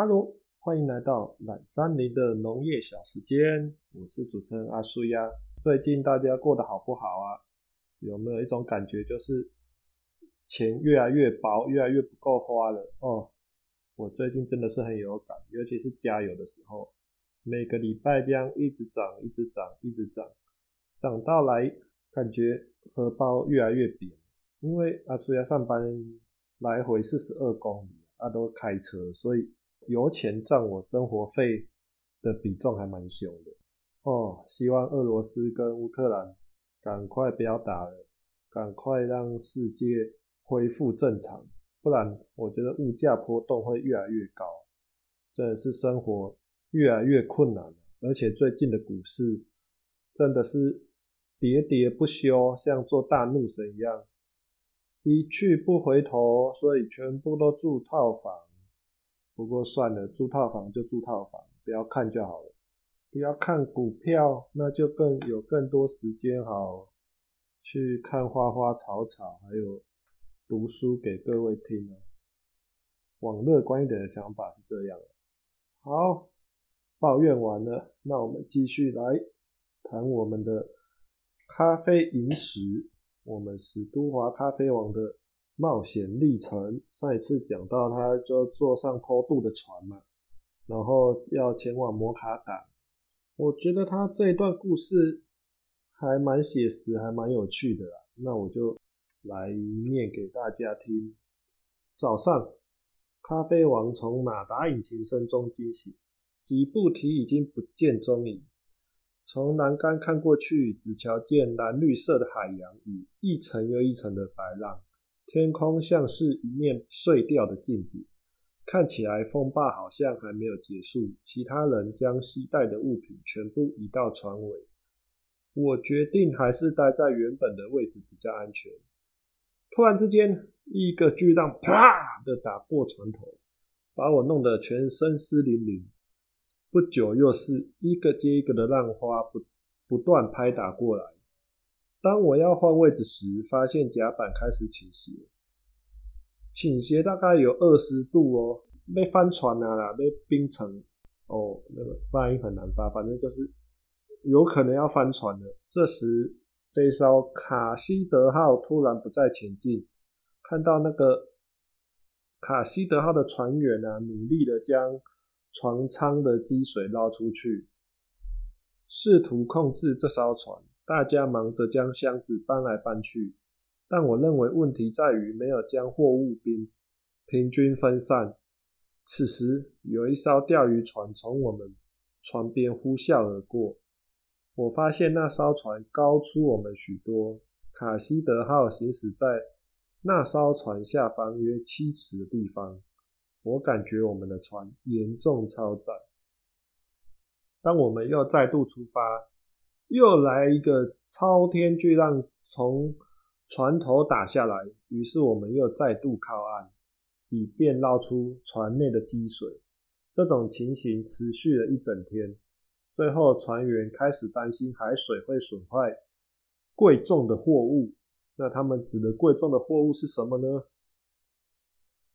Hello，欢迎来到懒山林的农业小时间，我是主持人阿苏呀。最近大家过得好不好啊？有没有一种感觉，就是钱越来越薄，越来越不够花了哦？我最近真的是很有感，尤其是加油的时候，每个礼拜这样一直涨，一直涨，一直涨，涨到来感觉荷包越来越扁。因为阿苏要上班来回四十二公里，啊都开车，所以油钱占我生活费的比重还蛮凶的哦。希望俄罗斯跟乌克兰赶快不要打了，赶快让世界恢复正常。不然，我觉得物价波动会越来越高，真的是生活越来越困难了而且最近的股市真的是喋喋不休，像做大怒神一样，一去不回头，所以全部都住套房。不过算了，住套房就住套房，不要看就好了。不要看股票，那就更有更多时间好去看花花草草，还有。读书给各位听哦。往乐观一点的想法是这样。好，抱怨完了，那我们继续来谈我们的咖啡饮食。我们是都华咖啡王的冒险历程。上一次讲到，他就坐上偷渡的船嘛，然后要前往摩卡港。我觉得他这一段故事还蛮写实，还蛮有趣的啦。那我就。来念给大家听。早上，咖啡王从马达引擎声中惊醒，吉布提已经不见踪影。从栏杆看过去，只瞧见蓝绿色的海洋与一层又一层的白浪，天空像是一面碎掉的镜子，看起来风暴好像还没有结束。其他人将携带的物品全部移到船尾，我决定还是待在原本的位置比较安全。突然之间，一个巨浪啪的打过船头，把我弄得全身湿淋淋。不久，又是一个接一个的浪花不不断拍打过来。当我要换位置时，发现甲板开始倾斜，倾斜大概有二十度哦，被翻船啊啦，被冰层哦，那个发音很难发，反正就是有可能要翻船了。这时。这艘卡西德号突然不再前进，看到那个卡西德号的船员啊，努力的将船舱的积水捞出去，试图控制这艘船。大家忙着将箱子搬来搬去，但我认为问题在于没有将货物平平均分散。此时，有一艘钓鱼船从我们船边呼啸而过。我发现那艘船高出我们许多。卡西德号行驶在那艘船下方约七尺的地方。我感觉我们的船严重超载。当我们又再度出发，又来一个超天巨浪从船头打下来，于是我们又再度靠岸，以便捞出船内的积水。这种情形持续了一整天。最后，船员开始担心海水会损坏贵重的货物。那他们指的贵重的货物是什么呢？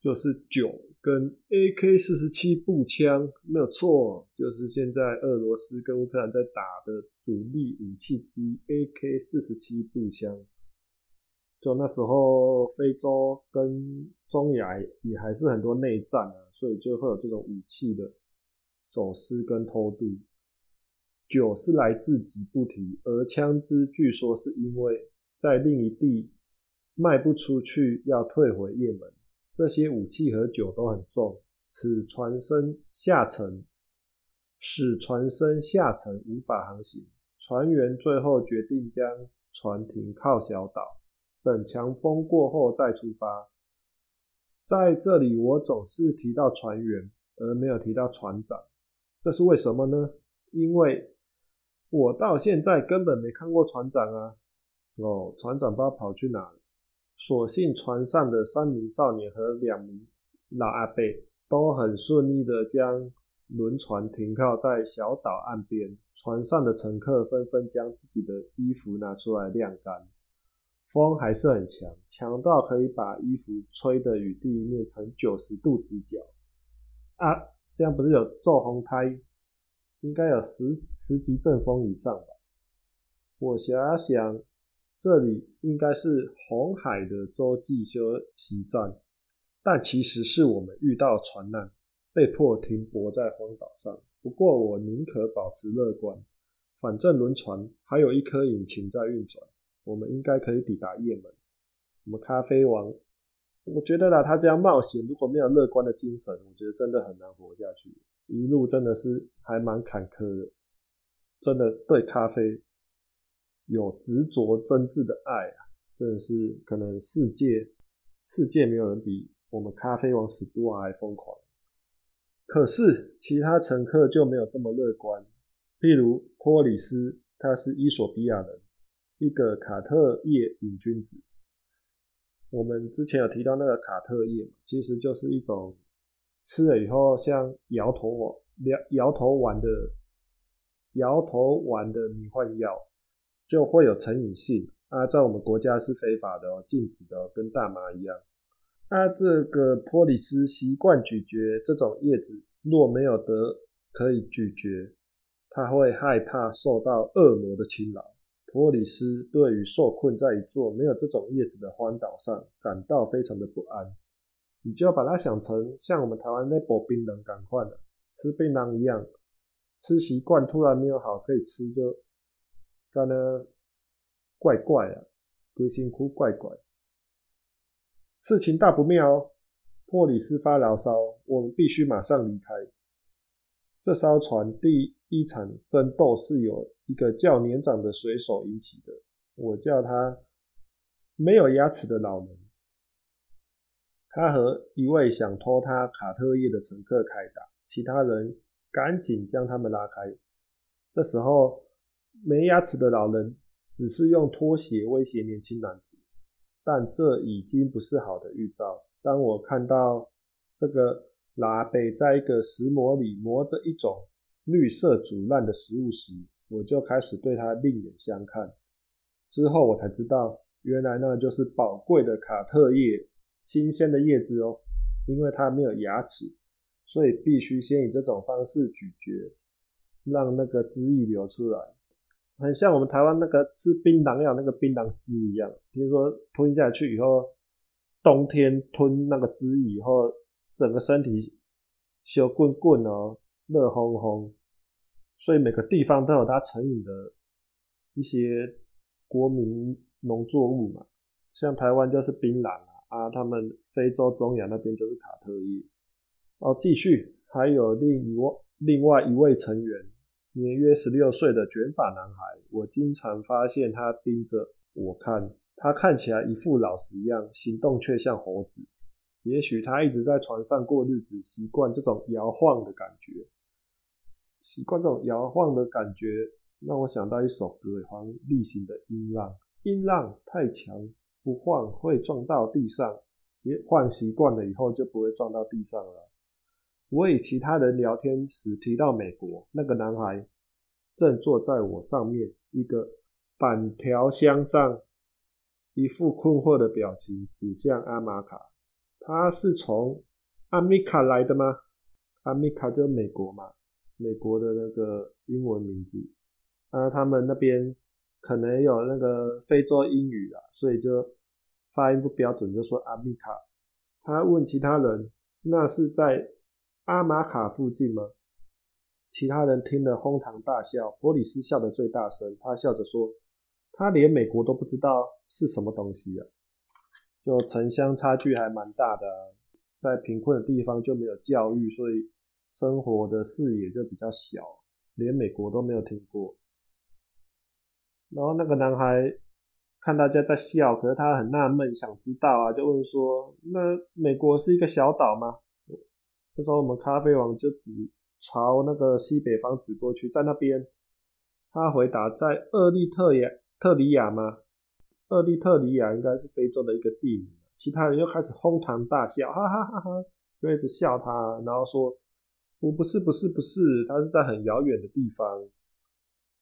就是酒跟 AK 四十七步枪，没有错，就是现在俄罗斯跟乌克兰在打的主力武器之一 AK 四十七步枪。就那时候，非洲跟中亚也还是很多内战啊，所以就会有这种武器的走私跟偷渡。酒是来自吉布提，而枪支据说是因为在另一地卖不出去，要退回也门。这些武器和酒都很重，此船身下沉，使船身下沉无法航行。船员最后决定将船停靠小岛，等强风过后再出发。在这里，我总是提到船员，而没有提到船长，这是为什么呢？因为。我到现在根本没看过船长啊！哦，船长不知道跑去哪了。所幸船上的三名少年和两名老阿伯都很顺利的将轮船停靠在小岛岸边。船上的乘客纷纷将自己的衣服拿出来晾干。风还是很强，强到可以把衣服吹得与地面成九十度直角。啊，这样不是有骤风胎？应该有十十级阵风以上吧？我遐想，这里应该是红海的洲际休息站，但其实是我们遇到船难，被迫停泊在荒岛上。不过我宁可保持乐观，反正轮船还有一颗引擎在运转，我们应该可以抵达也门。我们咖啡王，我觉得啦，他这样冒险，如果没有乐观的精神，我觉得真的很难活下去。一路真的是还蛮坎坷的，真的对咖啡有执着真挚的爱啊，真的是可能世界世界没有人比我们咖啡王史都华还疯狂。可是其他乘客就没有这么乐观，譬如托里斯，他是伊索比亚人，一个卡特叶瘾君子。我们之前有提到那个卡特叶，其实就是一种。吃了以后像摇头摇摇头丸的摇头丸的迷幻药，就会有成瘾性啊，在我们国家是非法的哦，禁止的，跟大麻一样。啊，这个波里斯习惯咀嚼这种叶子，若没有得可以咀嚼，他会害怕受到恶魔的侵扰。波里斯对于受困在一座没有这种叶子的荒岛上，感到非常的不安。你就要把它想成像我们台湾那波槟榔感快的，吃槟榔一样，吃习惯突然没有好可以吃，就干得怪怪啊，龟心哭怪怪。事情大不妙哦，破里斯发牢骚，我们必须马上离开。这艘船第一场争斗是由一个较年长的水手引起的，我叫他没有牙齿的老人。他和一位想偷他卡特叶的乘客开打，其他人赶紧将他们拉开。这时候，没牙齿的老人只是用拖鞋威胁年轻男子，但这已经不是好的预兆。当我看到这个拉贝在一个石磨里磨着一种绿色煮烂的食物时，我就开始对他另眼相看。之后我才知道，原来那就是宝贵的卡特叶。新鲜的叶子哦，因为它没有牙齿，所以必须先以这种方式咀嚼，让那个汁液流出来，很像我们台湾那个吃槟榔要那个槟榔汁一样。比如说吞下去以后，冬天吞那个汁以后，整个身体小棍棍哦，热烘烘。所以每个地方都有它成瘾的一些国民农作物嘛，像台湾就是槟榔。啊，他们非洲、中亚那边就是卡特叶。哦，继续，还有另一位另外一位成员，年约十六岁的卷发男孩。我经常发现他盯着我看，他看起来一副老实样，行动却像猴子。也许他一直在船上过日子，习惯这种摇晃的感觉，习惯这种摇晃的感觉，让我想到一首歌，黄立行的《音浪》，音浪太强。不晃会撞到地上，也换习惯了以后就不会撞到地上了。我与其他人聊天时提到美国，那个男孩正坐在我上面一个板条箱上，一副困惑的表情，指向阿玛卡。他是从阿米卡来的吗？阿米卡就美国嘛，美国的那个英文名字。啊，他们那边。可能有那个非洲英语啊，所以就发音不标准，就说阿米卡。他问其他人：“那是在阿马卡附近吗？”其他人听了哄堂大笑。波里斯笑得最大声，他笑着说：“他连美国都不知道是什么东西啊！”就城乡差距还蛮大的，在贫困的地方就没有教育，所以生活的视野就比较小，连美国都没有听过。然后那个男孩看大家在笑，可是他很纳闷，想知道啊，就问说：“那美国是一个小岛吗？”这时候我们咖啡王就指朝那个西北方指过去，在那边。他回答：“在厄利特亚特里亚吗？厄利特里亚应该是非洲的一个地名。”其他人又开始哄堂大笑，哈哈哈哈，就一直笑他，然后说：“不，不是，不是，不是，他是在很遥远的地方。”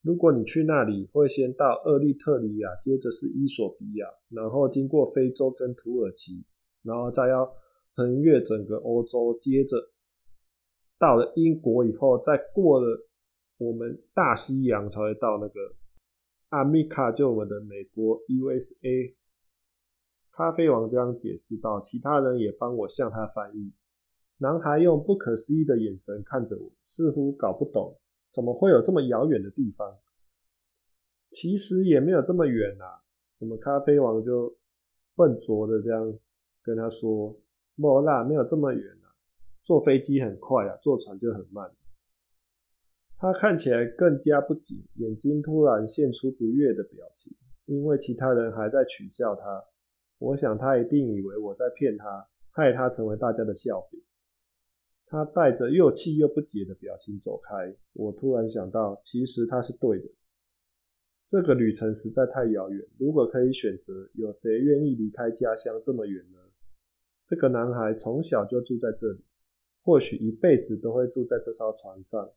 如果你去那里，会先到厄立特里亚，接着是伊索比亚，然后经过非洲跟土耳其，然后再要横越整个欧洲，接着到了英国以后，再过了我们大西洋才会到那个阿米卡，就我们的美国 USA。咖啡王这样解释道，其他人也帮我向他翻译。男孩用不可思议的眼神看着我，似乎搞不懂怎么会有这么遥远的地方。其实也没有这么远啊。我们咖啡王就笨拙的这样跟他说：“莫啦，没有这么远啊，坐飞机很快啊，坐船就很慢。”他看起来更加不解，眼睛突然现出不悦的表情，因为其他人还在取笑他。我想他一定以为我在骗他，害他成为大家的笑柄。他带着又气又不解的表情走开。我突然想到，其实他是对的。这个旅程实在太遥远。如果可以选择，有谁愿意离开家乡这么远呢？这个男孩从小就住在这里，或许一辈子都会住在这艘船上。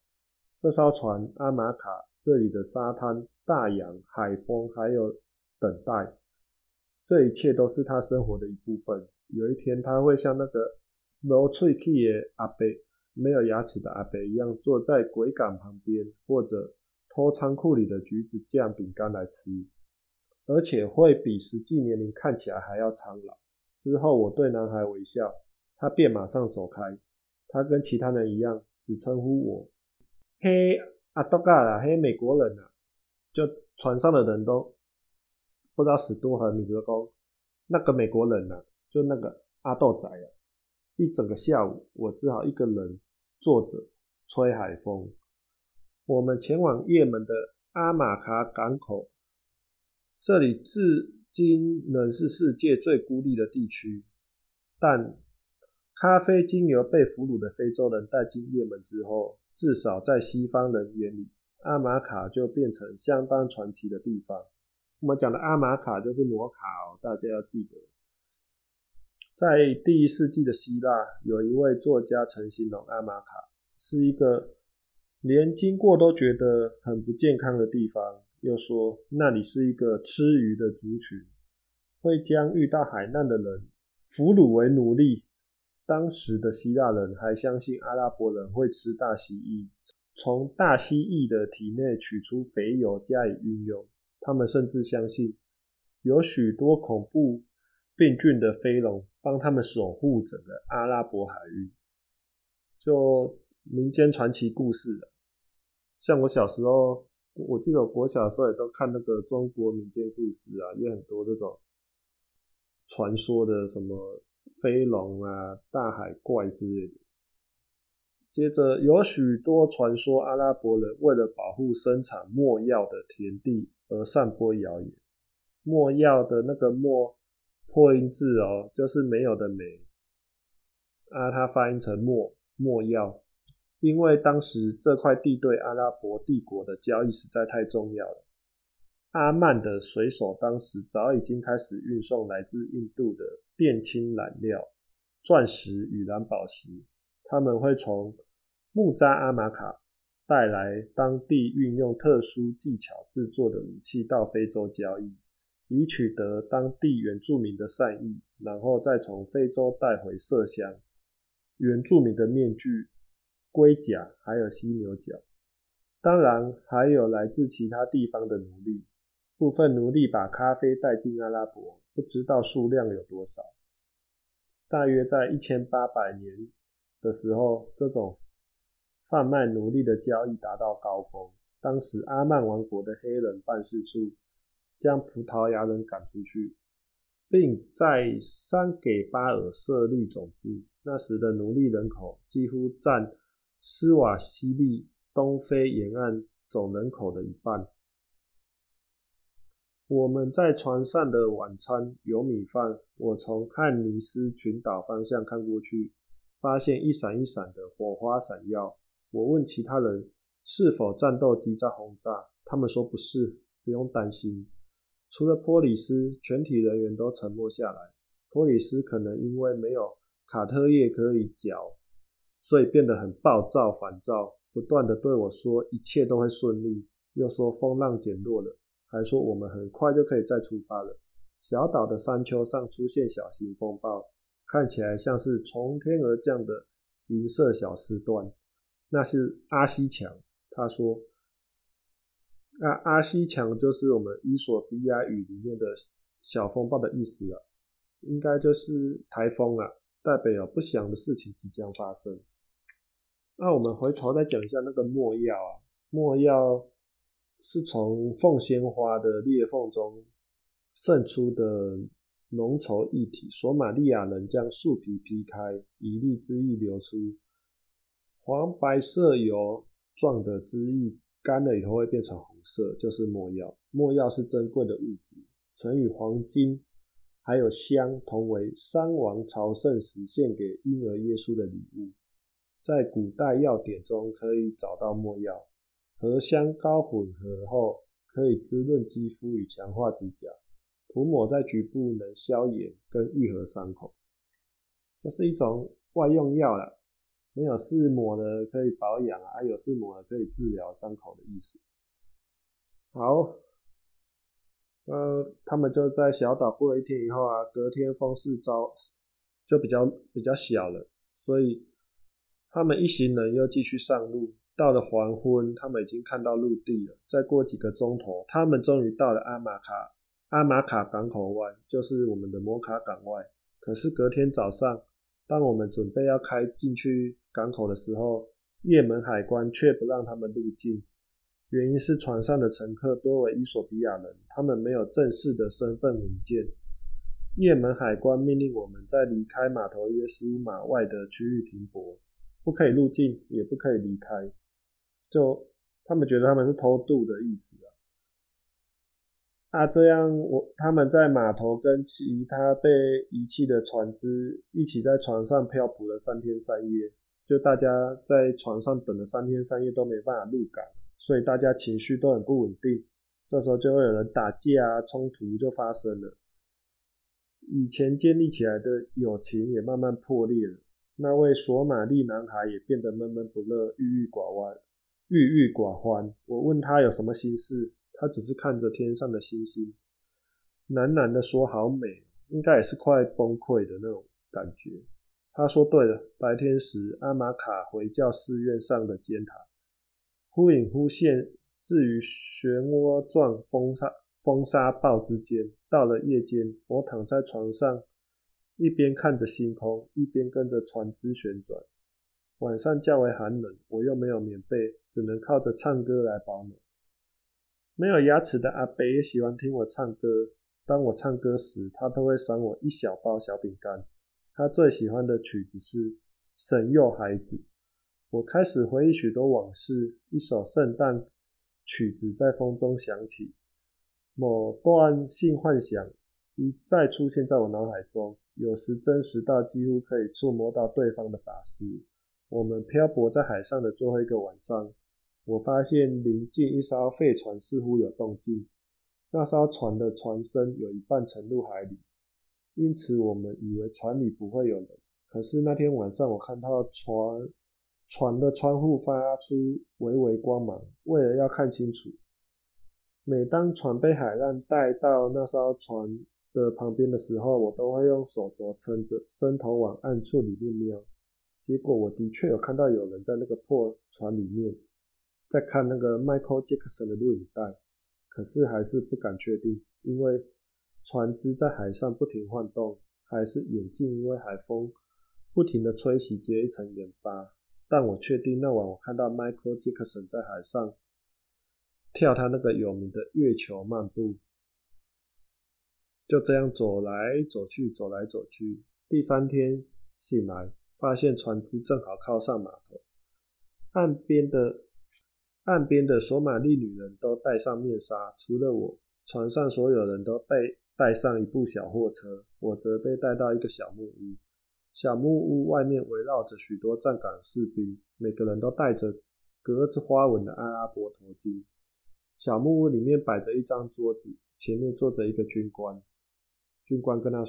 这艘船，阿玛卡，这里的沙滩、大洋、海风，还有等待。这一切都是他生活的一部分。有一天，他会像那个没脆气的阿伯、没有牙齿的阿伯一样，坐在鬼港旁边，或者偷仓库里的橘子酱饼干来吃，而且会比实际年龄看起来还要苍老。之后，我对男孩微笑，他便马上走开。他跟其他人一样，只称呼我“嘿阿多嘎啦，嘿美国人啊”，就船上的人都。不知道史多和米格公那个美国人呢，就那个阿豆仔啊，一整个下午，我只好一个人坐着吹海风。我们前往也门的阿马卡港口，这里至今仍是世界最孤立的地区。但咖啡经由被俘虏的非洲人带进也门之后，至少在西方人眼里，阿马卡就变成相当传奇的地方。我们讲的阿玛卡就是摩卡哦，大家要记得，在第一世纪的希腊，有一位作家曾形容阿玛卡是一个连经过都觉得很不健康的地方，又说那里是一个吃鱼的族群，会将遇到海难的人俘虏为奴隶。当时的希腊人还相信阿拉伯人会吃大蜥蜴，从大蜥蜴的体内取出肥油加以运用。他们甚至相信有许多恐怖病菌的飞龙帮他们守护整个阿拉伯海域，就民间传奇故事的。像我小时候，我记得我小时候也都看那个中国民间故事啊，也很多这种传说的什么飞龙啊、大海怪之类的。接着有许多传说，阿拉伯人为了保护生产墨药的田地。而散播谣言，墨药的那个墨破音字哦，就是没有的没啊，它发音成墨墨药，因为当时这块地对阿拉伯帝国的交易实在太重要了。阿曼的水手当时早已经开始运送来自印度的靛青染料、钻石与蓝宝石，他们会从木扎阿玛卡。带来当地运用特殊技巧制作的武器到非洲交易，以取得当地原住民的善意，然后再从非洲带回麝香、原住民的面具、龟甲，还有犀牛角。当然，还有来自其他地方的奴隶。部分奴隶把咖啡带进阿拉伯，不知道数量有多少。大约在一千八百年的时候，这种。贩卖奴隶的交易达到高峰。当时阿曼王国的黑人办事处将葡萄牙人赶出去，并在桑给巴尔设立总部。那时的奴隶人口几乎占斯瓦西利东非沿岸总人口的一半。我们在船上的晚餐有米饭。我从汉尼斯群岛方向看过去，发现一闪一闪的火花闪耀。我问其他人是否战斗机在轰炸，他们说不是，不用担心。除了波里斯，全体人员都沉默下来。波里斯可能因为没有卡特叶可以嚼，所以变得很暴躁、烦躁，不断的对我说一切都会顺利，又说风浪减弱了，还说我们很快就可以再出发了。小岛的山丘上出现小型风暴，看起来像是从天而降的银色小丝段。那是阿西强。他说：“那阿西强就是我们伊索比亚语里面的小风暴的意思了，应该就是台风啊，代表有不祥的事情即将发生。”那我们回头再讲一下那个墨药啊，墨药是从凤仙花的裂缝中渗出的浓稠液体，索马利亚人将树皮劈开，一粒汁液流出，黄白色油。状的汁液干了以后会变成红色，就是墨药。墨药是珍贵的物质，曾与黄金还有香同为商王朝圣时献给婴儿耶稣的礼物。在古代药典中可以找到墨药，和香膏混合后可以滋润肌肤与强化指甲，涂抹在局部能消炎跟愈合伤口，这是一种外用药了。没有是抹的可以保养啊，有是抹的可以治疗伤口的意思。好，呃，他们就在小岛过了一天以后啊，隔天风势招就比较比较小了，所以他们一行人又继续上路。到了黄昏，他们已经看到陆地了。再过几个钟头，他们终于到了阿马卡阿马卡港口湾，就是我们的摩卡港外。可是隔天早上。当我们准备要开进去港口的时候，也门海关却不让他们入境。原因是船上的乘客多为伊索比亚人，他们没有正式的身份文件。也门海关命令我们在离开码头约十五码外的区域停泊，不可以入境，也不可以离开。就他们觉得他们是偷渡的意思啊。那这样，我他们在码头跟其他被遗弃的船只一起在船上漂浮了三天三夜，就大家在船上等了三天三夜都没办法入港，所以大家情绪都很不稳定。这时候就会有人打架啊，冲突就发生了。以前建立起来的友情也慢慢破裂了。那位索马利男孩也变得闷闷不乐，郁郁寡欢，郁郁寡欢。我问他有什么心事。他只是看着天上的星星，喃喃的说：“好美，应该也是快崩溃的那种感觉。”他说：“对了，白天时阿玛卡回教寺院上的尖塔忽隐忽现，置于漩涡状风沙风沙暴之间。到了夜间，我躺在床上，一边看着星空，一边跟着船只旋转。晚上较为寒冷，我又没有棉被，只能靠着唱歌来保暖。”没有牙齿的阿北也喜欢听我唱歌。当我唱歌时，他都会赏我一小包小饼干。他最喜欢的曲子是《神佑孩子》。我开始回忆许多往事。一首圣诞曲子在风中响起，某段性幻想一再出现在我脑海中，有时真实到几乎可以触摸到对方的法师。我们漂泊在海上的最后一个晚上。我发现临近一艘废船似乎有动静，那艘船的船身有一半沉入海里，因此我们以为船里不会有人。可是那天晚上，我看到船船的窗户发出微微光芒。为了要看清楚，每当船被海浪带到那艘船的旁边的时候，我都会用手肘撑着，伸头往暗处里面瞄。结果我的确有看到有人在那个破船里面。在看那个 Michael Jackson 的录影带，可是还是不敢确定，因为船只在海上不停晃动，还是眼镜因为海风不停的吹袭结一层盐巴。但我确定那晚我看到 Michael Jackson 在海上跳他那个有名的月球漫步，就这样走来走去，走来走去。第三天醒来，发现船只正好靠上码头，岸边的。岸边的索马利女人都戴上面纱，除了我，船上所有人都被带上一部小货车，我则被带到一个小木屋。小木屋外面围绕着许多站岗士兵，每个人都戴着格子花纹的阿拉伯头巾。小木屋里面摆着一张桌子，前面坐着一个军官。军官跟他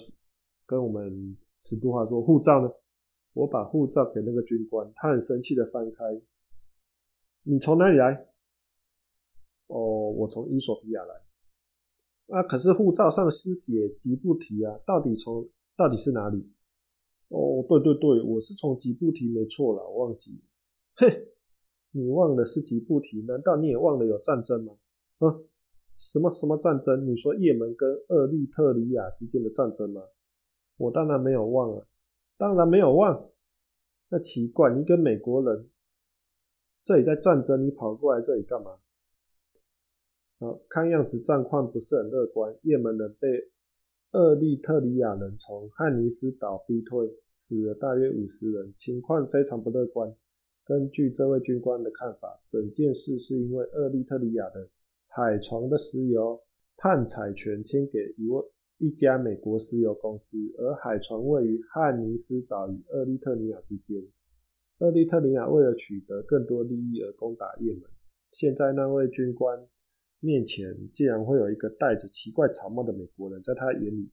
跟我们史都华说：“护照呢？”我把护照给那个军官，他很生气的翻开。你从哪里来？哦，我从伊索比亚来。啊，可是护照上是写吉布提啊，到底从到底是哪里？哦，对对对，我是从吉布提，没错了，我忘记。哼，你忘了是吉布提？难道你也忘了有战争吗？哼，什么什么战争？你说也门跟厄立特里亚之间的战争吗？我当然没有忘啊，当然没有忘。那奇怪，你跟美国人这里在战争，你跑过来这里干嘛？好，看样子战况不是很乐观。也门人被厄立特里亚人从汉尼斯岛逼退，死了大约五十人，情况非常不乐观。根据这位军官的看法，整件事是因为厄立特里亚的海床的石油探采权签给一位一家美国石油公司，而海床位于汉尼斯岛与厄立特里亚之间。厄立特里亚为了取得更多利益而攻打也门。现在那位军官。面前竟然会有一个戴着奇怪草帽的美国人，在他眼里，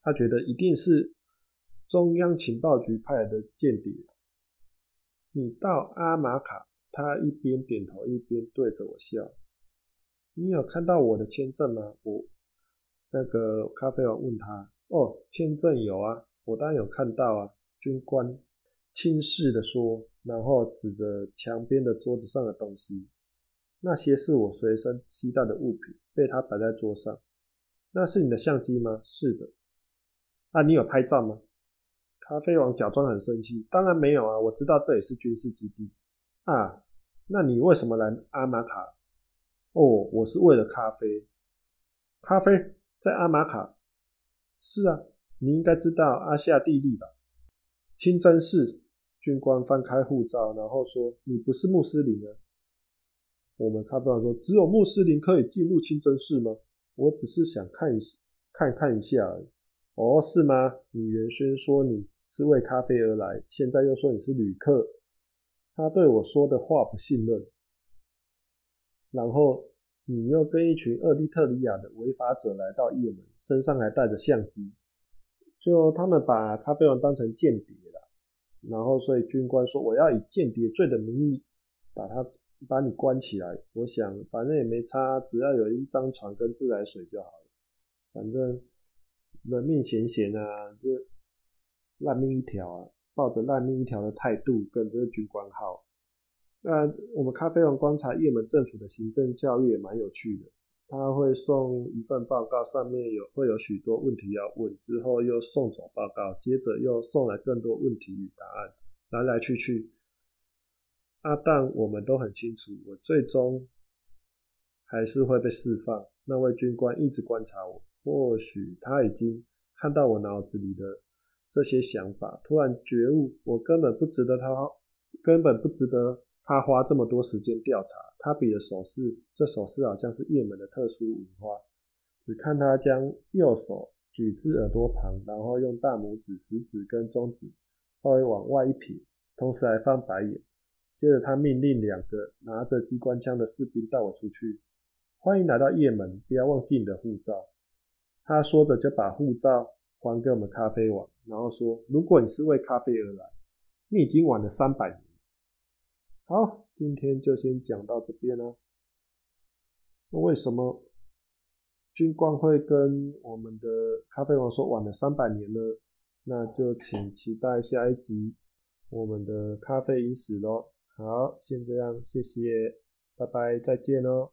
他觉得一定是中央情报局派来的间谍。你到阿马卡，他一边点头一边对着我笑。你有看到我的签证吗？我那个咖啡王问他。哦，签证有啊，我当然有看到啊。军官轻视的说，然后指着墙边的桌子上的东西。那些是我随身携带的物品，被他摆在桌上。那是你的相机吗？是的。啊，你有拍照吗？咖啡王假装很生气。当然没有啊，我知道这里是军事基地。啊，那你为什么来阿玛卡？哦，我是为了咖啡。咖啡在阿马卡？是啊，你应该知道阿夏地利吧？清真寺。军官翻开护照，然后说：“你不是穆斯林啊。”我们咖啡王说：“只有穆斯林可以进入清真寺吗？我只是想看一看看一下而已。”哦，是吗？你原先说你是为咖啡而来，现在又说你是旅客。他对我说的话不信任。然后你又跟一群厄立特里亚的违法者来到也门，身上还带着相机。就他们把咖啡王当成间谍了。然后所以军官说：“我要以间谍罪的名义把他。”把你关起来，我想反正也没差，只要有一张床跟自来水就好了。反正人命险险啊，就烂命一条啊，抱着烂命一条的态度跟这个军官耗。那我们咖啡王观察也门政府的行政教育也蛮有趣的，他会送一份报告，上面有会有许多问题要问，之后又送走报告，接着又送来更多问题与答案，来来去去。阿但我们都很清楚，我最终还是会被释放。那位军官一直观察我，或许他已经看到我脑子里的这些想法，突然觉悟，我根本不值得他，根本不值得他花这么多时间调查。他比的手势，这手势好像是也门的特殊文化。只看他将右手举至耳朵旁，然后用大拇指、食指跟中指稍微往外一撇，同时还翻白眼。接着，他命令两个拿着机关枪的士兵带我出去。欢迎来到也门，不要忘记你的护照。他说着就把护照还给我们咖啡王，然后说：“如果你是为咖啡而来，你已经晚了三百年。”好，今天就先讲到这边了。那为什么军官会跟我们的咖啡王说晚了三百年呢？那就请期待下一集我们的咖啡饮史喽。好，先这样，谢谢，拜拜，再见哦。